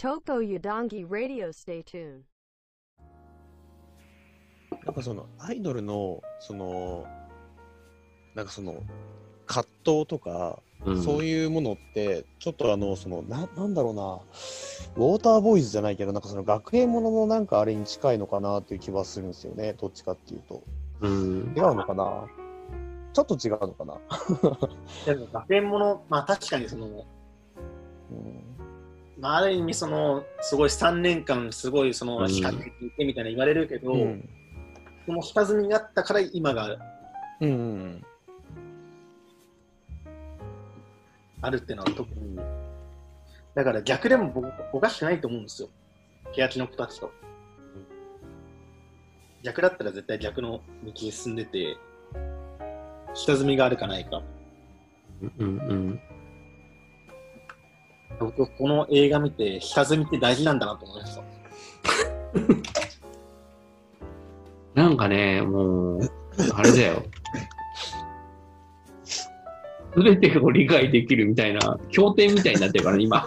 Toko Yudongi Radio Stay tuned. なんかそのアイドルのそのなんかその葛藤とか、うん。そういうものってちょっとあのそのななんだろうな。ウォーターボーイズじゃないけどなんかその学園もののなんかあれに近いのかなっていう気はするんですよね。どっちかっていうと。うん。違うのかな？ちょっと違うのかな、でも学園もの、まあ確かにその、うんまあ、ある意味その、すごい3年間、すごいその、うん仕掛けていてみたいな言われるけど、うんその下積みがあったから今がうんあるっていうのは特に、だから逆でも僕おかしくないと思うんですよ。欅の子たちと。逆だったら絶対逆の道に進んでて、下積みがあるかないか。うんうん僕、この映画見て、下積みって大事なんだなと思いました。なんかね、もう、あれだよ。すべてを理解できるみたいな、経典みたいになってるからね、今。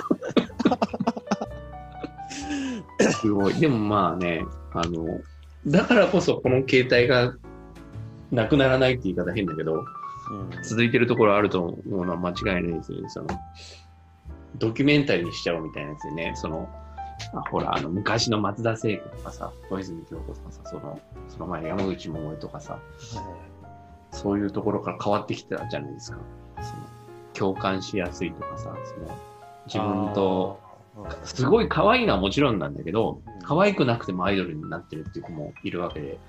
すごい。でもまあね、あの、だからこそこの携帯がなくならないって言い方変だけど、うん続いてるところあると思うのは間違いないですよね。その、ドキュメンタリーにしちゃおうみたいなやつでね、その、あほら、あの、昔の松田聖子とかさ、小泉京子とかさ、その、その前山口百恵とかさ、そういうところから変わってきてたじゃないですか。その共感しやすいとかさ、その自分と、すごい可愛いのはもちろんなんだけどうん、可愛くなくてもアイドルになってるっていう子もいるわけで、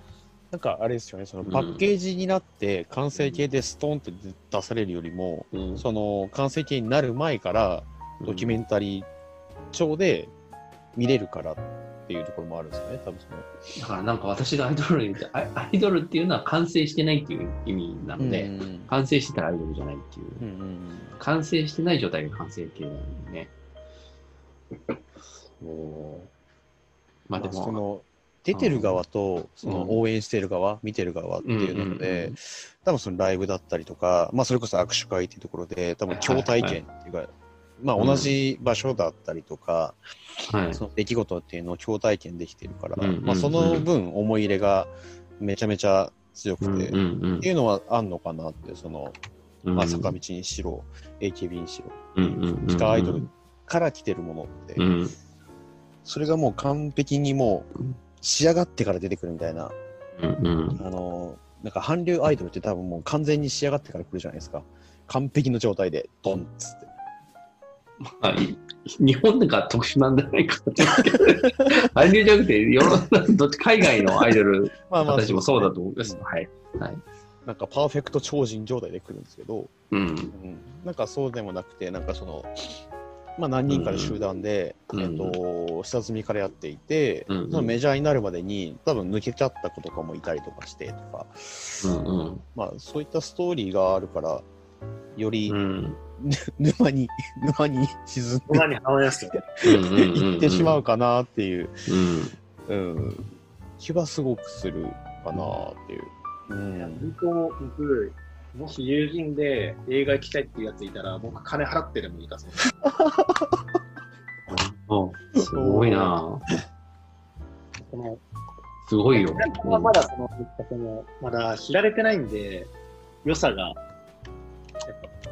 なんかあれですよねそのパッケージになって完成形でストンって出されるよりも、うん。その完成形になる前からドキュメンタリー調で見れるからっていうところもあるんですよね、多分その。だからなんか私がアイドルに言って、アイドルっていうのは完成してないっていう意味なので、うん。完成してたらアイドルじゃないっていう、うんうん完成してない状態が完成形なんで。ね。おまあでも、その出てる側とそのうん。応援してる側、見てる側っていうのうんうんで、うん。多分そのライブだったりとか、まあ、それこそ握手会っていうところで、多分共体験っていうか、まあ、同じ場所だったりとか、はい。その出来事っていうのを共体験できてるから、うんうんうん。まあ、その分思い入れがめちゃめちゃ強くて、うんうんっていうのはあんのかなって、その、うん。まあ、坂道にしろ、AKB にしろ、うんうんうん地下アイドルから来てるものって、うん。それがもう完璧にもう仕上がってから出てくるみたいな、うんうん。あの、なんか韓流アイドルって多分もう完全に仕上がってから来るじゃないですか。完璧の状態で、ドンっつって。まあい日本が特殊なんじゃないかって。韓流じゃなくて、世の中どっち海外のアイドル、まあ私もそうだと思います。うんはい。はい。なんかパーフェクト超人状態で来るんですけど、うん。うん、なんかそうでもなくて、なんかその、まあ何人かの集団で、うんえっと、下積みからやっていて、うんそのメジャーになるまでに多分抜けちゃった子とかもいたりとかしてとか、うんうん。まあそういったストーリーがあるから、よりうん。沼に、沼に沈んで馬にハマりますよ。いってしまうかなっていう、うん。うん、気はすごくするかなっていう。うん、本当、僕、もし友人で映画行きたいっていうやついたら、僕金払ってでもいいかそう。おすごいなこのすごいよ。僕はまだその、そのまだ知られてないんで、良さが、やっぱ、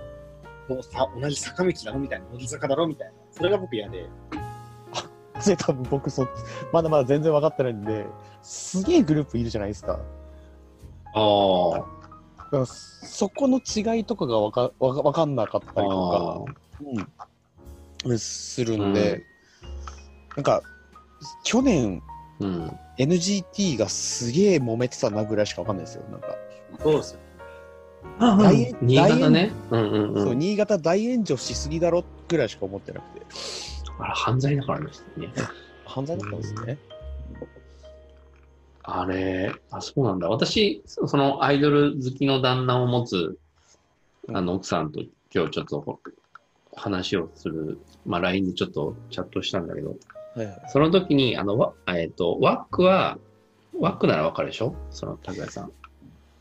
こうさ同じ坂道だろみたいな、乃木坂だろみたいな、それが僕嫌で、それ多分僕そ、まだまだ全然分かってないんで、すげえグループいるじゃないですか。ああ。だからそこの違いとかが分かわかわかんなかったりとか、うん、するんで、なんか、去年、うん。NGT がすげえ揉めてたなぐらいしか分かんないですよ。なんか、そうですよ。大炎新潟ね。うんうんそうう、ん。新潟大炎上しすぎだろぐらいしか思ってなくて、あれ、犯罪だからね。犯罪だったんですね。あれ、あ、そうなんだ。私、そそのアイドル好きの旦那を持つ、あの、奥さんと今日ちょっと話をする、まあ、LINE でちょっとチャットしたんだけど、はいはい。その時に、あの、わえっ、と、ワックは、ワックならわかるでしょ？その、拓也さん。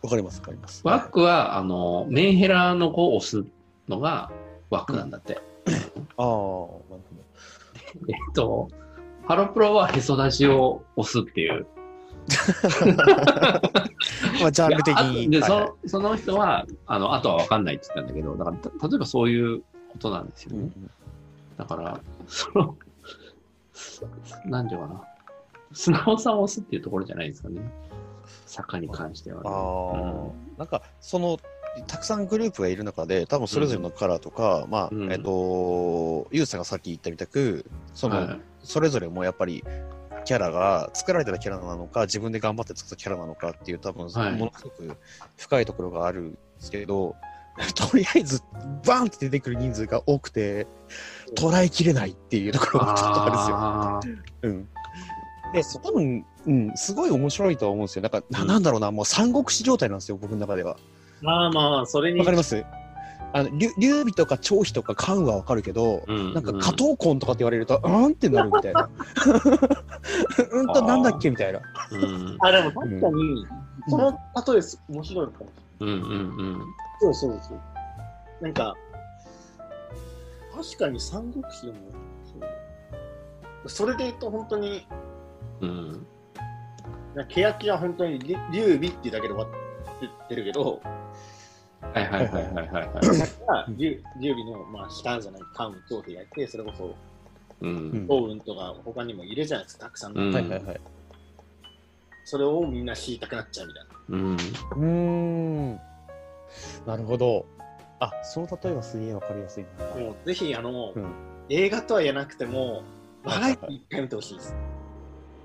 わかります、わかります。ワックは、あの、メンヘラの子を押すのがワックなんだって。ああ、なるほえっと、ハロプロはへそ出しを押すっていう。まあ、ジャンル的に。で、はいはいそその人は、あの、あとは分かんないって言ったんだけど、だから、た例えばそういうことなんですよね。うんだから、その、すなんていうのかな。素直さを押すっていうところじゃないですかね。坂に関しては、ね。ああ、なんか、その、たくさんグループがいる中で、多分それぞれのカラーとか、まあ、うん。えっと、ユウさんがさっき言ったみたく、その、はいそれぞれもやっぱり、キャラが作られてたキャラなのか、自分で頑張って作ったキャラなのかっていう、多分、はい。ものすごく深いところがあるんですけど、とりあえず、バーンって出てくる人数が多くて、捉えきれないっていうところがちょっとあるんですよ。あうん。で、多分、うん、すごい面白いとは思うんですよ。なんか、なうんなんだろうな、もう三国志状態なんですよ、僕の中では。まあまあ、それに。わかります？あの、劉劉備とか張飛とか関羽はわかるけど、ーうんなんか加藤婚とかって言われると、うんってなるみたいな。うんとなんだっけみたいな。うんあ、でも確かに、その例えす面白いかもしれない。うんうんうん。そうそうそう。なんか、確かに三国志でも、それで言うと本当に、うん。欅は本当にり劉備っていうだけで終わってるけど、はいはいはいはいはいはい。が劉劉備の、まあ、下じゃない関羽張飛がいて、それこそうん。幸運とか他にもいるじゃないですか、たくさん。うんはいはいはい。それをみんな知りたくなっちゃうみたいな。うん。うーん。なるほど。あ、その例えばすげえわかりやすいな。もうぜひ、あの、うん映画とは言えなくても、バラエティ一回見てほしいです。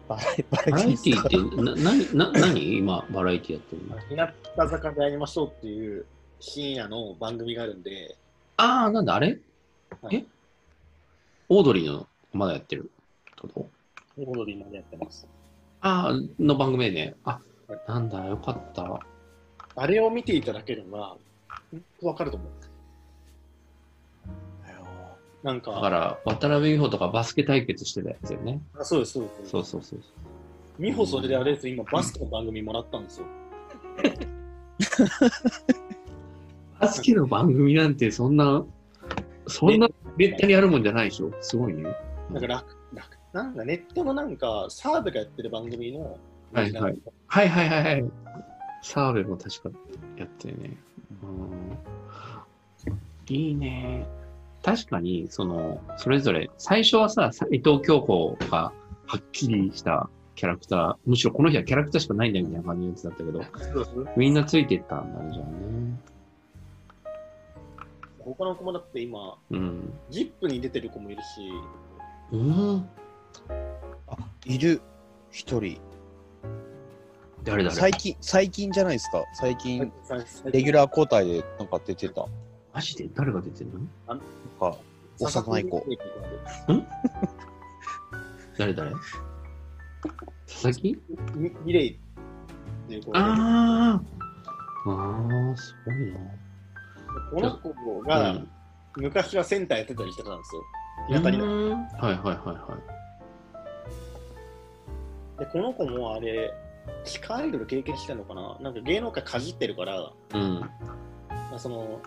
バラエババラエティって、な、な、な、何？今、バラエティやってるの？日向坂でやりましょうっていう深夜の番組があるんで、ああ、なんだ、あれ？はい。え？オードリーの、まだやってる？こと？オードリーまでやってます。ああ、の番組でね。あはい、なんだ、よかった。あれを見ていただければ、わかると思う。なんか、だから、渡辺美穂とかバスケ対決してたやつよね。あそうです、そうです。そうそうそう。美穂それであれです、今バスケの番組もらったんですよ。バスケの番組なんて、そんな、そんな、めったにやるもんじゃないでしょ？すごいね。なんか楽、楽、なんかネットのなんか、サーブがやってる番組の、はいはいはいはいはいはい。澤部も確かやってるね。うん。いいね。確かに、その、それぞれ、最初はさ、伊藤京子がはっきりしたキャラクター、むしろこの日はキャラクターしかないんだみたいな感じのやつだったけど、みんなついてったんだね、じゃあね。他の子もだって今、うん。ジップに出てる子もいるし、うん。あ、いる。一人。誰誰最近、最近じゃないですか？最近、レギュララー交代でなんか出てた。マジで？誰が出てるの？なんか、幼い子。誰誰？佐々木？ミミレイっていう子がああ。ああ、すごいな。この子うがん昔はセンターやってたりしてたんですよ。やたりだうーんはいはいはいはで、この子もあれ、地下アイドル経験してんのかな？なんか芸能界かじってるから、い。うん。まあ、その、ね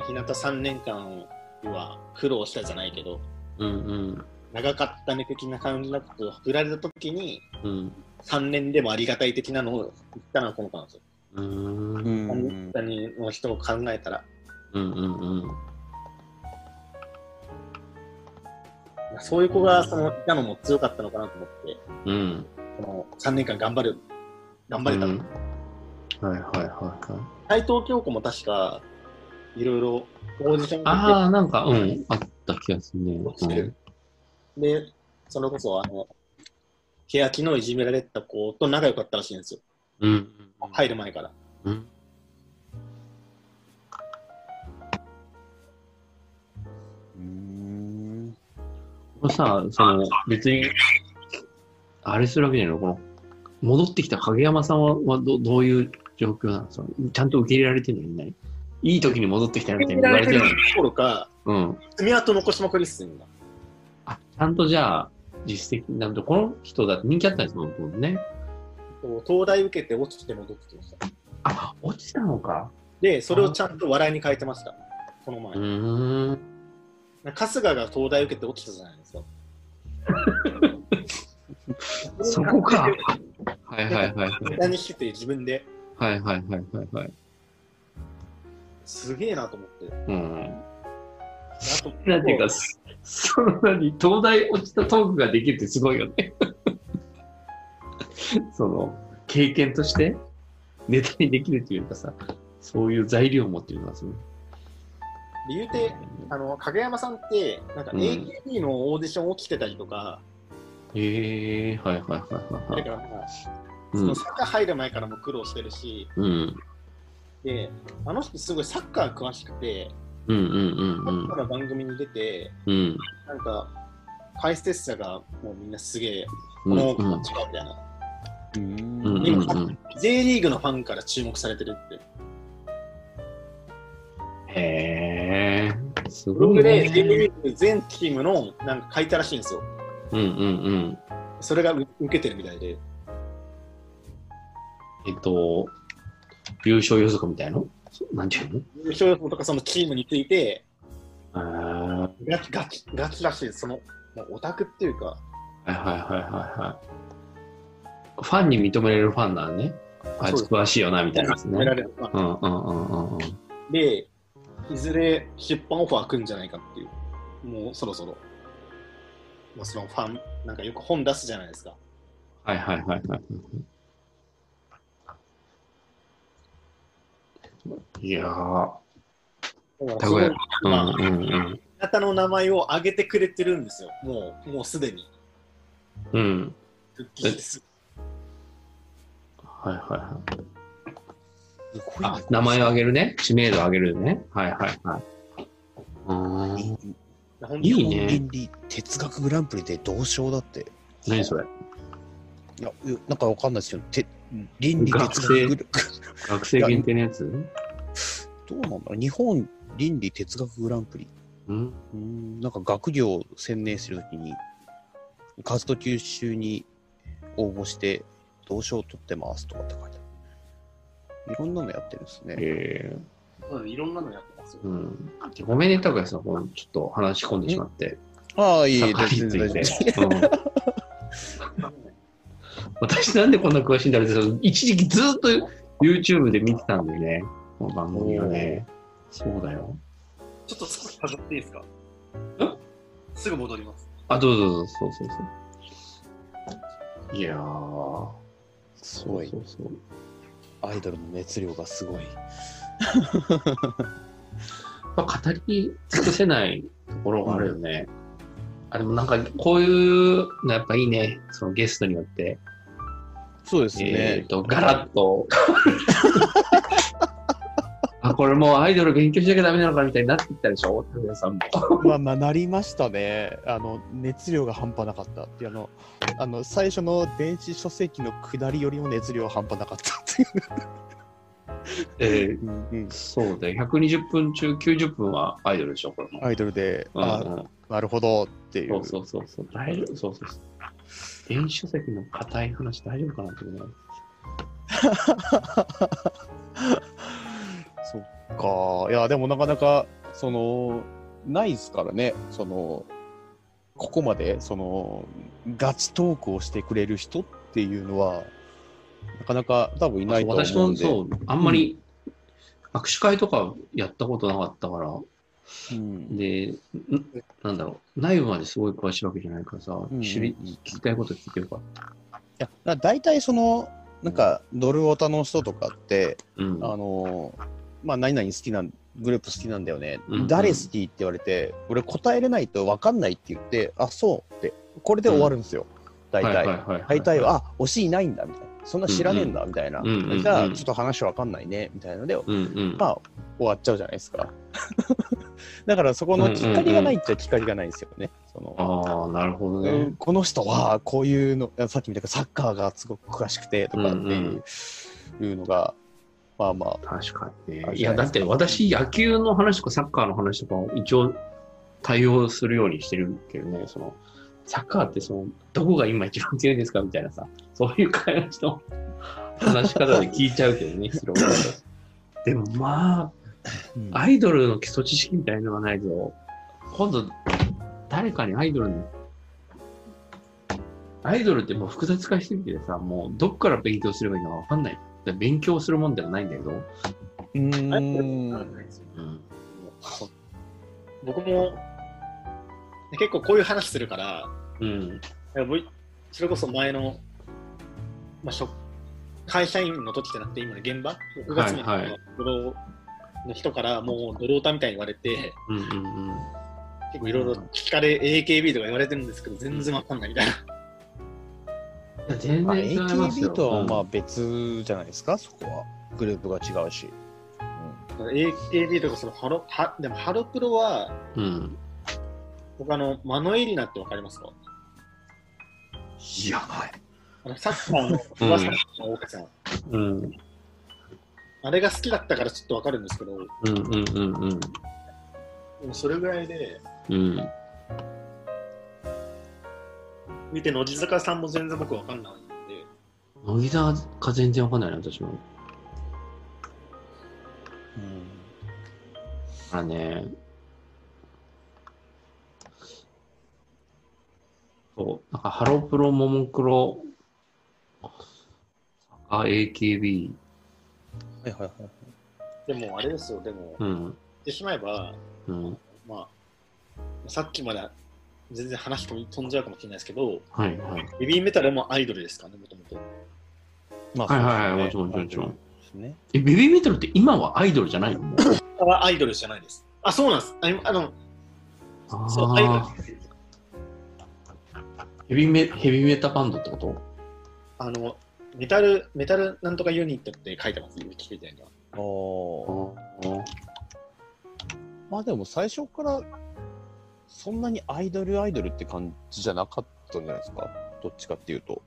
日向3年間は苦労したじゃないけど、うんうん。長かったね的な感じのことを振られたときに、うん。3年でもありがたい的なのを言ったのはこの子なんですよ。うーん。ううんん。3人の人を考えたら、うんうん。そういう子がそのいたのも強かったのかなと思って、うん。この3年間頑張る、頑張れたの。うんはいはいはいはい。斎藤京子も確か、いろいろオーディションああ、なんか、うん、あった気がするね。落ちてるで、それこそ、あの、欅のいじめられた子と仲良かったらしいんですよ。うん。うん。入る前から。うん。うん。これさ、その、別に、あれするわけじゃないの？この、戻ってきた影山さんははどどういう状況なんですか？ちゃんと受け入れられてるの？にない？いい時に戻ってきたみたいに言われてるのに。どころか、うん。爪痕残しまくりっす。あ、ちゃんとじゃあ、実績なんと、この人だって人気あったんですもんね。東大受けて落ちて戻ってきました。あ、落ちたのか。で、それをちゃんと笑いに変えてました。この前。うーん。春日が東大受けて落ちたじゃないですか。そこか。はいはいはいはい。ネタにしてて自分ではいはいはいはいはい。すげえなと思って。うん。あとなんていうか、そその何、東大落ちたトークができるってすごいよね。その、経験としてネタにできるっていうかさ、そういう材料を持ってるのがすごい。理由って、あの、影山さんって、なんかうん AKB のオーディションを来てたりとか、へえー、はいはいはいはいはい。だからそのサッカー入る前からも苦労してるし、うん。で、あの人すごいサッカー詳しくて、うんうんうんうんサッカーの番組に出て、うん。なんか、解説者がもうみんなすげえ、うんこの違うみたいな。うんうんうん今うん。J リーグのファンから注目されてるって。へえー、すブロごいグで J ね。リーグ全チームのなんか書いたらしいんですよ。うんうんうん。それがう受けてるみたいで。えっと、優勝予測みたいの？なんていうの？優勝予想とかそのチームについて、あガチガチガチらしいです。その、オタクっていうか、いはいはいはいはい。ファンに認めれるファンなんね。あいつ詳しいよな、みたいなやつね。褒められる。うんうんうんうんうん。で、いずれ出版オファー来るんじゃないかっていう。もうそろそろ。もうそのファン、なんかよく本出すじゃないですか。はいはいはいはい。いやー、だかうんまあ、うんうん。方の名前を挙げてくれてるんですよ。もう、もうすでに。うん。復帰すはいはいはい。すごいねあ、名前を挙げるね。知名度を上げるね。はいはいはい。うーん。いいね倫理哲学グランプリで銅賞だって。何それ？いや、うなんかわかんないですよ。て倫理哲学グラ 学生限定のやつ？どうなんだろう日本倫理哲学グランプリ。うん。うんなんか学業を専念するときに、活動休止に応募して、銅賞を取ってますとかって書いてある。いろんなのやってるんですね。えうんいろんなのやってますよー、。うん。ごめんね、高橋さん。このちょっと話し込んでしまって。ああ、いいサッカ私なんでこんな詳しいんだろうって、一時期ずっと YouTube で見てたんだよね。この番組をね。そうだよ。ちょっと少し飾っていいですか？んすぐ戻ります。あ、どうぞどうぞ、そうそうそう。いやー。すごいそうそうそう。アイドルの熱量がすごい。やっぱ語り尽くせないところがあるよね。あ、でもなんか、こういうのやっぱいいね。そのゲストによって。そうですねえっ、。と、ガラッと。あ、これもうアイドル勉強しなきゃダメなのかみたいになってきたでしょ皆さんも。まあまあ、なりましたね。あの、熱量が半端なかったっていう、あの、あの、最初の電子書籍の下りよりも熱量半端なかったっていう。えーうんうんそうだよ。120分中90分はアイドルでしょこれも。アイドルで、うんあ、うんなるほどっていう。そうそうそうそう。大丈夫そうそうそう。電子書籍の硬い話大丈夫かなって思う。そっか。いや、でもなかなか、その、ないですからね。その、ここまで、その、ガチトークをしてくれる人っていうのは、なかなか多分いないと思私うんで。もそう、あんまり握手会とかやったことなかったから、うん。で、んなんだろう、内部まですごい詳しいわけじゃないからさ、うん知り聞きたいこと聞いてるから。いや、だ大体その、なんか、ドルオタの人とかって、うん。あの、まあ、何々好きな、グループ好きなんだよね。うん誰好きって言われて、俺答えれないと分かんないって言って、あ、そうって、これで終わるんですよ。大体。はいはいはい大体は、あ、推しいないんだ、みたいな。そんな知らねえんだ、みたいな。じゃあ、ちょっと話わかんないね、みたいなので。まあ、終わっちゃうじゃないですか。だから、そこのきっかりがないっちゃきっかりがないんですよね。そのああ、なるほどうねん。この人はこういうの、さっきみたサッカーがすごく詳しくてとかっていう,、いうのが、まあまあ、確かにねあ。いや、だって私、野球の話とかサッカーの話とかを一応対応するようにしてるけどね、その、サッカーってその、どこが今一番強いんですかみたいなさ、そういう感じの話し方で聞いちゃうけどね、それをでもまあ、アイドルの基礎知識みたいなのがないと、今度、誰かにアイドルに、アイドルってもう複雑化してみてさ、もうどっから勉強すればいいのかわかんない。で勉強するもんではないんだけど、うーあん。うん。僕も結構こういう話するから、うん。それこそ前の、まあ、職会社員の時じゃなくて今の現場、6月にはいはいドローの人からもうドロータみたいに言われて、うんうんうん。結構いろいろ聞かれ、AKB とか言われてるんですけど、全然わかんないみたいな。全まあ、然。AKB とはうんまあ別じゃないですか、そこは。グループが違うし。AKB とかそのハロ、はでもハロプロは、うん。僕あの、マノエリナってわかりますか？知らない。あのサッカーの噂の大岡さん。うん。あれが好きだったからちょっとわかるんですけど、うんうんうんうん。でもそれぐらいで、うん。見て、乃木坂さんも全然僕わかんないんで、乃木坂か全然わかんないな、私も。あらね。そう、なんかハロプロ、モモクロ、あ、AKB、はいはいはい。でもあれですよ、でも、言うん、ってしまえば、うん、まあ、さっきまで全然話飛んじゃうかもしれないですけど、はいはい。ベビーメタルもアイドルですかね、もともと。まはいはいはい、そうですねもちろんもちろん。ですね。え、ベビーメタルって今はアイドルじゃないの？アイドルじゃないです。あ、そうなんです。ああの、そう、アイドルヘビメ、ヘビメタバンドってこと？あの、メタル、メタルなんとかユニットって書いてます、ウィキペディアには。おーあまあでも最初からそんなにアイドルアイドルって感じじゃなかったんじゃないですか？どっちかっていうと。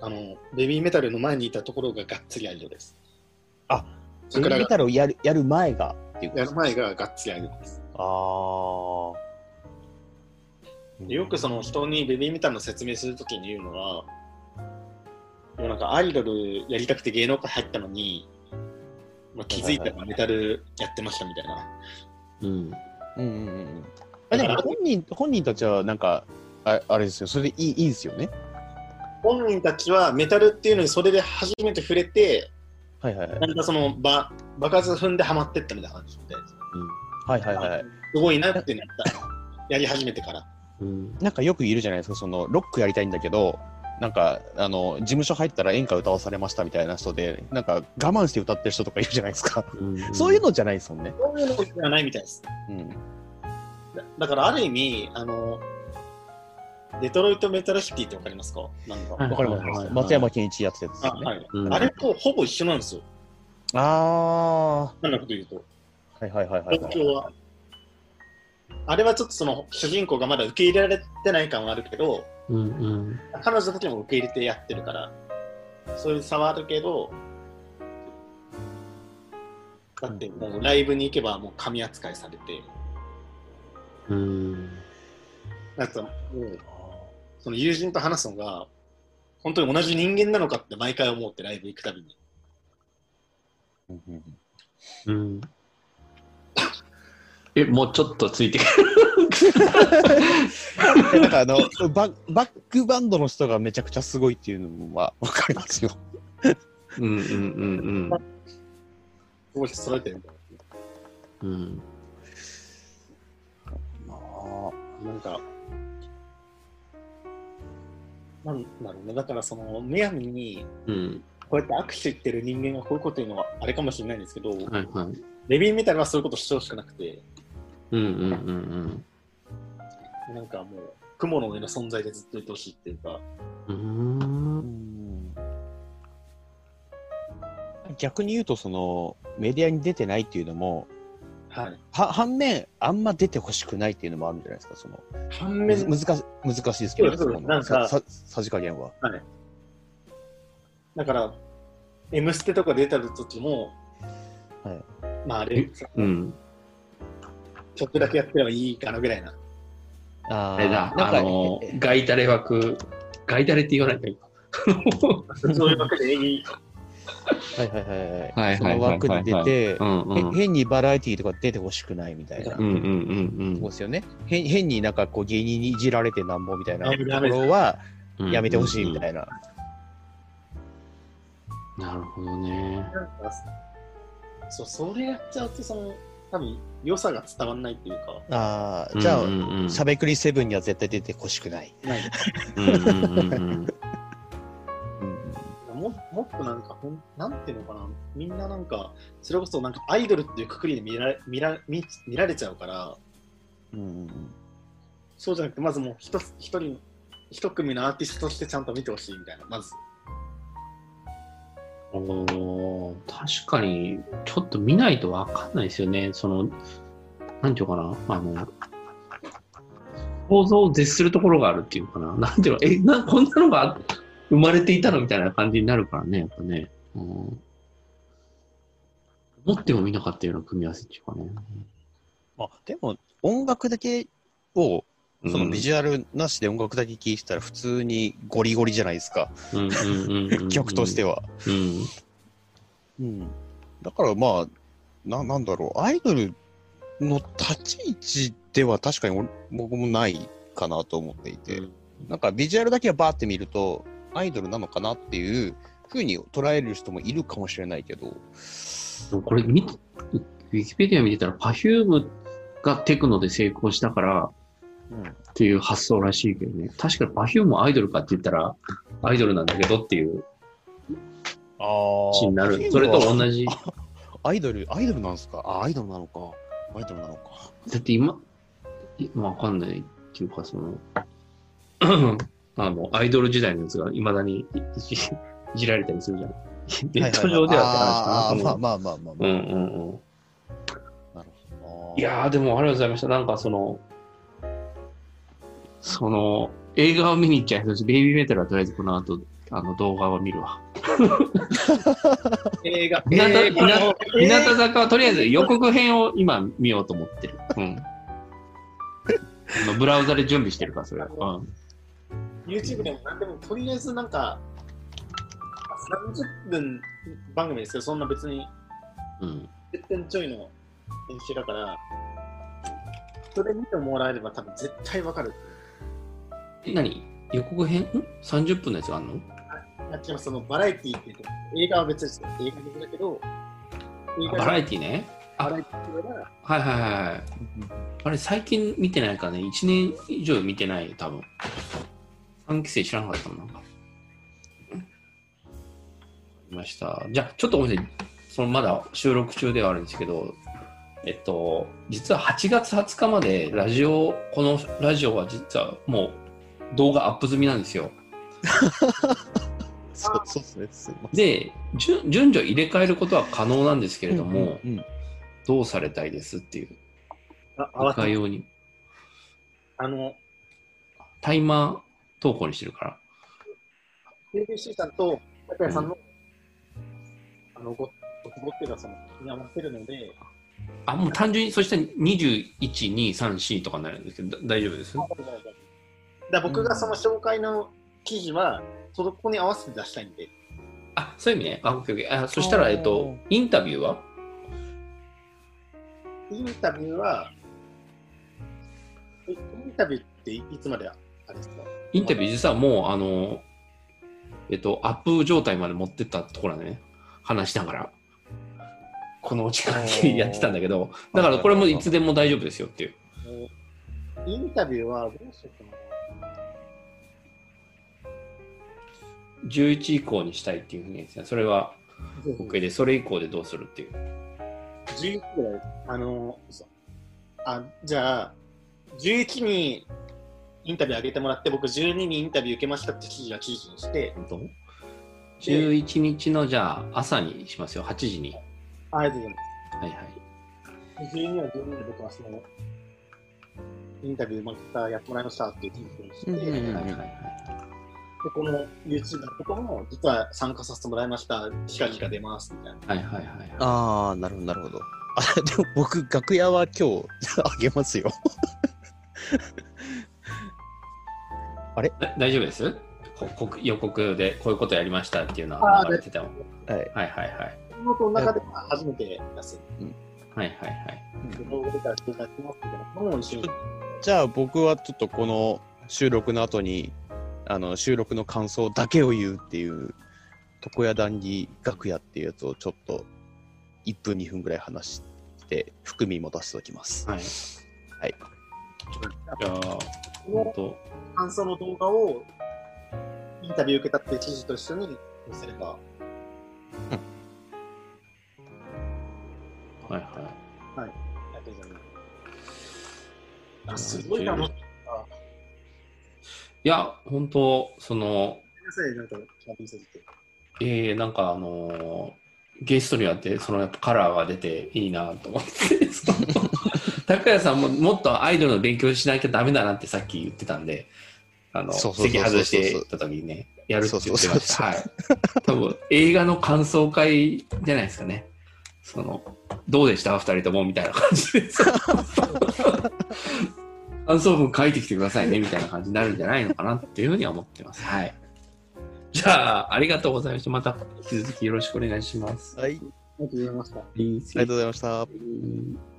あの、ベビーメタルの前にいたところががっつりアイドルです。あ、それからメタルをやるやる前がっていうことやるですか？前ががっつりアイドルです。ああ。でよくその人にベビーメタルの説明するときに言うのは、でもなんかアイドルやりたくて芸能界入ったのに、まあ、気づいたらメタルやってましたみたいな。うん。うんうんうんうん。あでも本人本人たちはなんかああれですよ。それでいいいいですよね？本人たちはメタルっていうのにそれで初めて触れて、はいはいはい。なんかそのば爆発踏んでハマってったみたいな感じで、はいはいはい。すごいなってなった。やり始めてから。うん。なんかよくいるじゃないですか。そのロックやりたいんだけど。なんかあの事務所入ったら演歌歌わされましたみたいな人でなんか我慢して歌ってる人とかいるじゃないですか、うんそういうのじゃないですもんね、そういうのではないみたいです。うん、だだからある意味、あの、デトロイトメタルシティってわかりますか？なんか。はいわかります、はいはいはい松山ケンイチやってたやつですあよねはいうんあれとほぼ一緒なんですよ。あなんなこと言うと。ーはいはいはいはい、東京は。あれはちょっとその主人公がまだ受け入れられてない感はあるけど、うんうん。彼女たちも受け入れてやってるから、そういう差はあるけど、だってもうライブに行けばもう神扱いされて、うん。なんかもう、その友人と話すのが、本当に同じ人間なのかって毎回思ってライブ行くたびに。うん。え、もうちょっとついてくで なんかあのババックバンドの人がめちゃくちゃすごいっていうのはわかりますよ。る。うんうんうんうん。うん。あな。なんか、なんだろうね。だからその、むやみに、うん。こうやって握手言ってる人間がこういうこと言うのはあれかもしれないんですけど、はいはい。レビンメタルはそういうことしてほしくなくて、うんうんうんなんかもう、雲の上の存在でずっといてほしいっていうか、うん。逆に言うとそのメディアに出てないっていうのもはい。は反面あんま出てほしくないっていうのもあるんじゃないですかそのむ反面、ず難し難しいですけどねそうですそのなんかさささじ加減は。はい。だから、M ステとか出た時も、はいまああれ、うん。ちょっとだけやってればいいかなぐらいな。ああれだ、なんかあのえ、ガイタレ枠、ガイタレって言わないか今。そういうわけでいい。はいはいはいはい。はいはいその枠に出て、変にバラエティーとか出てほしくないみたいな。うんうんうんそうですよね。変変になんかこう芸人にいじられてなんぼみたいなところはうん。やめてほしいみたいいな。な。なるほどね。なんか、そう、それやっちゃうと、その、多分良さが伝わんないっていうか、ああ、じゃあ、うんうんうん。しゃべくりセブンには絶対出てほしくない。ない。うんうんうんうん。う んももっとなんかほん、なんていうのかな、みんななんか、それこそなんかアイドルっていうくくりで見られ見ら見見られちゃうから、うん。そうじゃなくて、まずもう一つ一人、一組のアーティストとしてちゃんと見てほしいみたいな、まず。おー確かに、ちょっと見ないとわかんないですよね。その、なんていうかな、あの、想像を絶するところがあるっていうかな。なんていうの、え、な、こんなのが生まれていたのみたいな感じになるからね、やっぱね。うん、思っても見なかったような組み合わせっていうかね。まあ、でも、音楽だけを、そのうんビジュアルなしで音楽だけ聴いてたら普通にゴリゴリじゃないですか。曲としては。うん。うん。だからまあ、な、なんだろう、アイドルの立ち位置では確かに俺僕もないかなと思っていて、なんかビジュアルだけはバーって見ると、アイドルなのかなっていうふうに捉える人もいるかもしれないけど、これウィキペディア見てたら、Perfume がテクノで成功したからうん、っていう発想らしいけどね。確かに Perfume もアイドルかって言ったら、アイドルなんだけどっていうあ話になる。それと同じ。アイドル、アイドルなんですか？あ、アイドルなのか。アイドルなのか。だって今、今わかんないっていうか、その、あの、アイドル時代のやつが未だにいじいじられたりするじゃん。ネット上ではって話かなあーまあと思う。まあまあまあ、まあうんうんうん。なるほど。いやー、でもありがとうございました。なんかその、その、映画を見に行っちゃいそうし、ベイビーメタルはとりあえずこの後、あの動画を見るわ。映画、日向坂はとりあえず予告編を今見ようと思ってる。うん。あのブラウザで準備してるから、それは。うん。YouTube でも何でも、とりあえずなんか、30分番組ですけど、そんな別にうん。10分ちょいの編集だから、それ見てもらえれば多分絶対わかる。え、何？予告編？ん ?30 分のやつがあんの？あ違うそのバラエティーって言うと、映画は別ですよ。映画別だけど、バラエティね。あバラエティーははいはいはいはい。あれ、最近見てないからね、1年以上見てないよ、多分。3期生知らなかったもん、なんかりました。じゃあ、ちょっとごめんなさい。そのまだ収録中ではあるんですけど、えっと、実は8月20日までラジオ、このラジオは実はもう動画アップ済みなんですよ。そうそうですね。すいません。で、順順序入れ替えることは可能なんですけれども、うんうんどうされたいですっていう、あ合わせいかように。あの、タイマー投稿にしてるから。ABC さんと拓也さんの、あの、ご、っていうか、その、に合わせるので、あ、もう単純に、そしたら21、2、3、4とかになるんですけど、だ大丈夫です？だ僕がその紹介の記事は、そこに合わせて出したいんで、あ、そういう意味ね。あ、オッケーオッケー。あそしたら、えっと、インタビューは？インタビューは、えインタビューっていつまであれですか？インタビュー実はもう、あの、えっと、アップ状態まで持ってったところだね。話しながら。この時間でやってたんだけど、だからこれもいつでも大丈夫ですよっていう。インタビューはどうしようか11以降にしたいっていうふうに言ってたそれはな。OK で、それ以降でどうするっていう。11ぐらい、あの、あ、じゃあ、11にインタビュー上げてもらって、僕12にインタビュー受けましたって記事は記事にして、本当？11日のじゃあ朝にしますよ、8時に。ありがとうございはいはい。ます。12は12で僕はその、インタビューまたやってもらいましたっていう記事にして、うんうんうんはいはいはい。で、この YouTube のことも、実は参加させてもらいました、近々出ますみたいな。はいはいはいはい。ああ、なるほど、なるほど。あ、でも僕、楽屋は今日あげますよ。だ大丈夫です？こ告予告でこういうことやりましたっていうのは流れてても。はい。はいはいはい。の中では初めて出す。はいはいはい。動画出たら紹介しますけど、もう一緒に。じゃあ僕はちょっとこの収録の後に、あの、収録の感想だけを言うっていう、床屋談義楽屋っていうやつをちょっと1分2分ぐらい話して、含みも出しておきます。はい。はい。じゃあ、この本当感想の動画をインタビュー受けたっていう記事と一緒に載せれば、はいはい。ありがとうござい。あ、すごい楽しい。いや、本当その、ごめんなさい、なんか、キャビンせて。えー、なんかあのーゲストによってそのやっぱカラーが出ていいなと思って、高谷さんももっとアイドルの勉強しなきゃダメだなってさっき言ってたんで、あの、席外してた時にね、やるって言ってました。はい。多分映画の感想会じゃないですかね。その、どうでした？二人ともみたいな感じで。感想文書いてきてくださいねみたいな感じになるんじゃないのかなっていうふうには思ってます。はい。じゃあ、ありがとうございました。また引き続きよろしくお願いします。はい。ありがとうございました。あありがとうございました。うん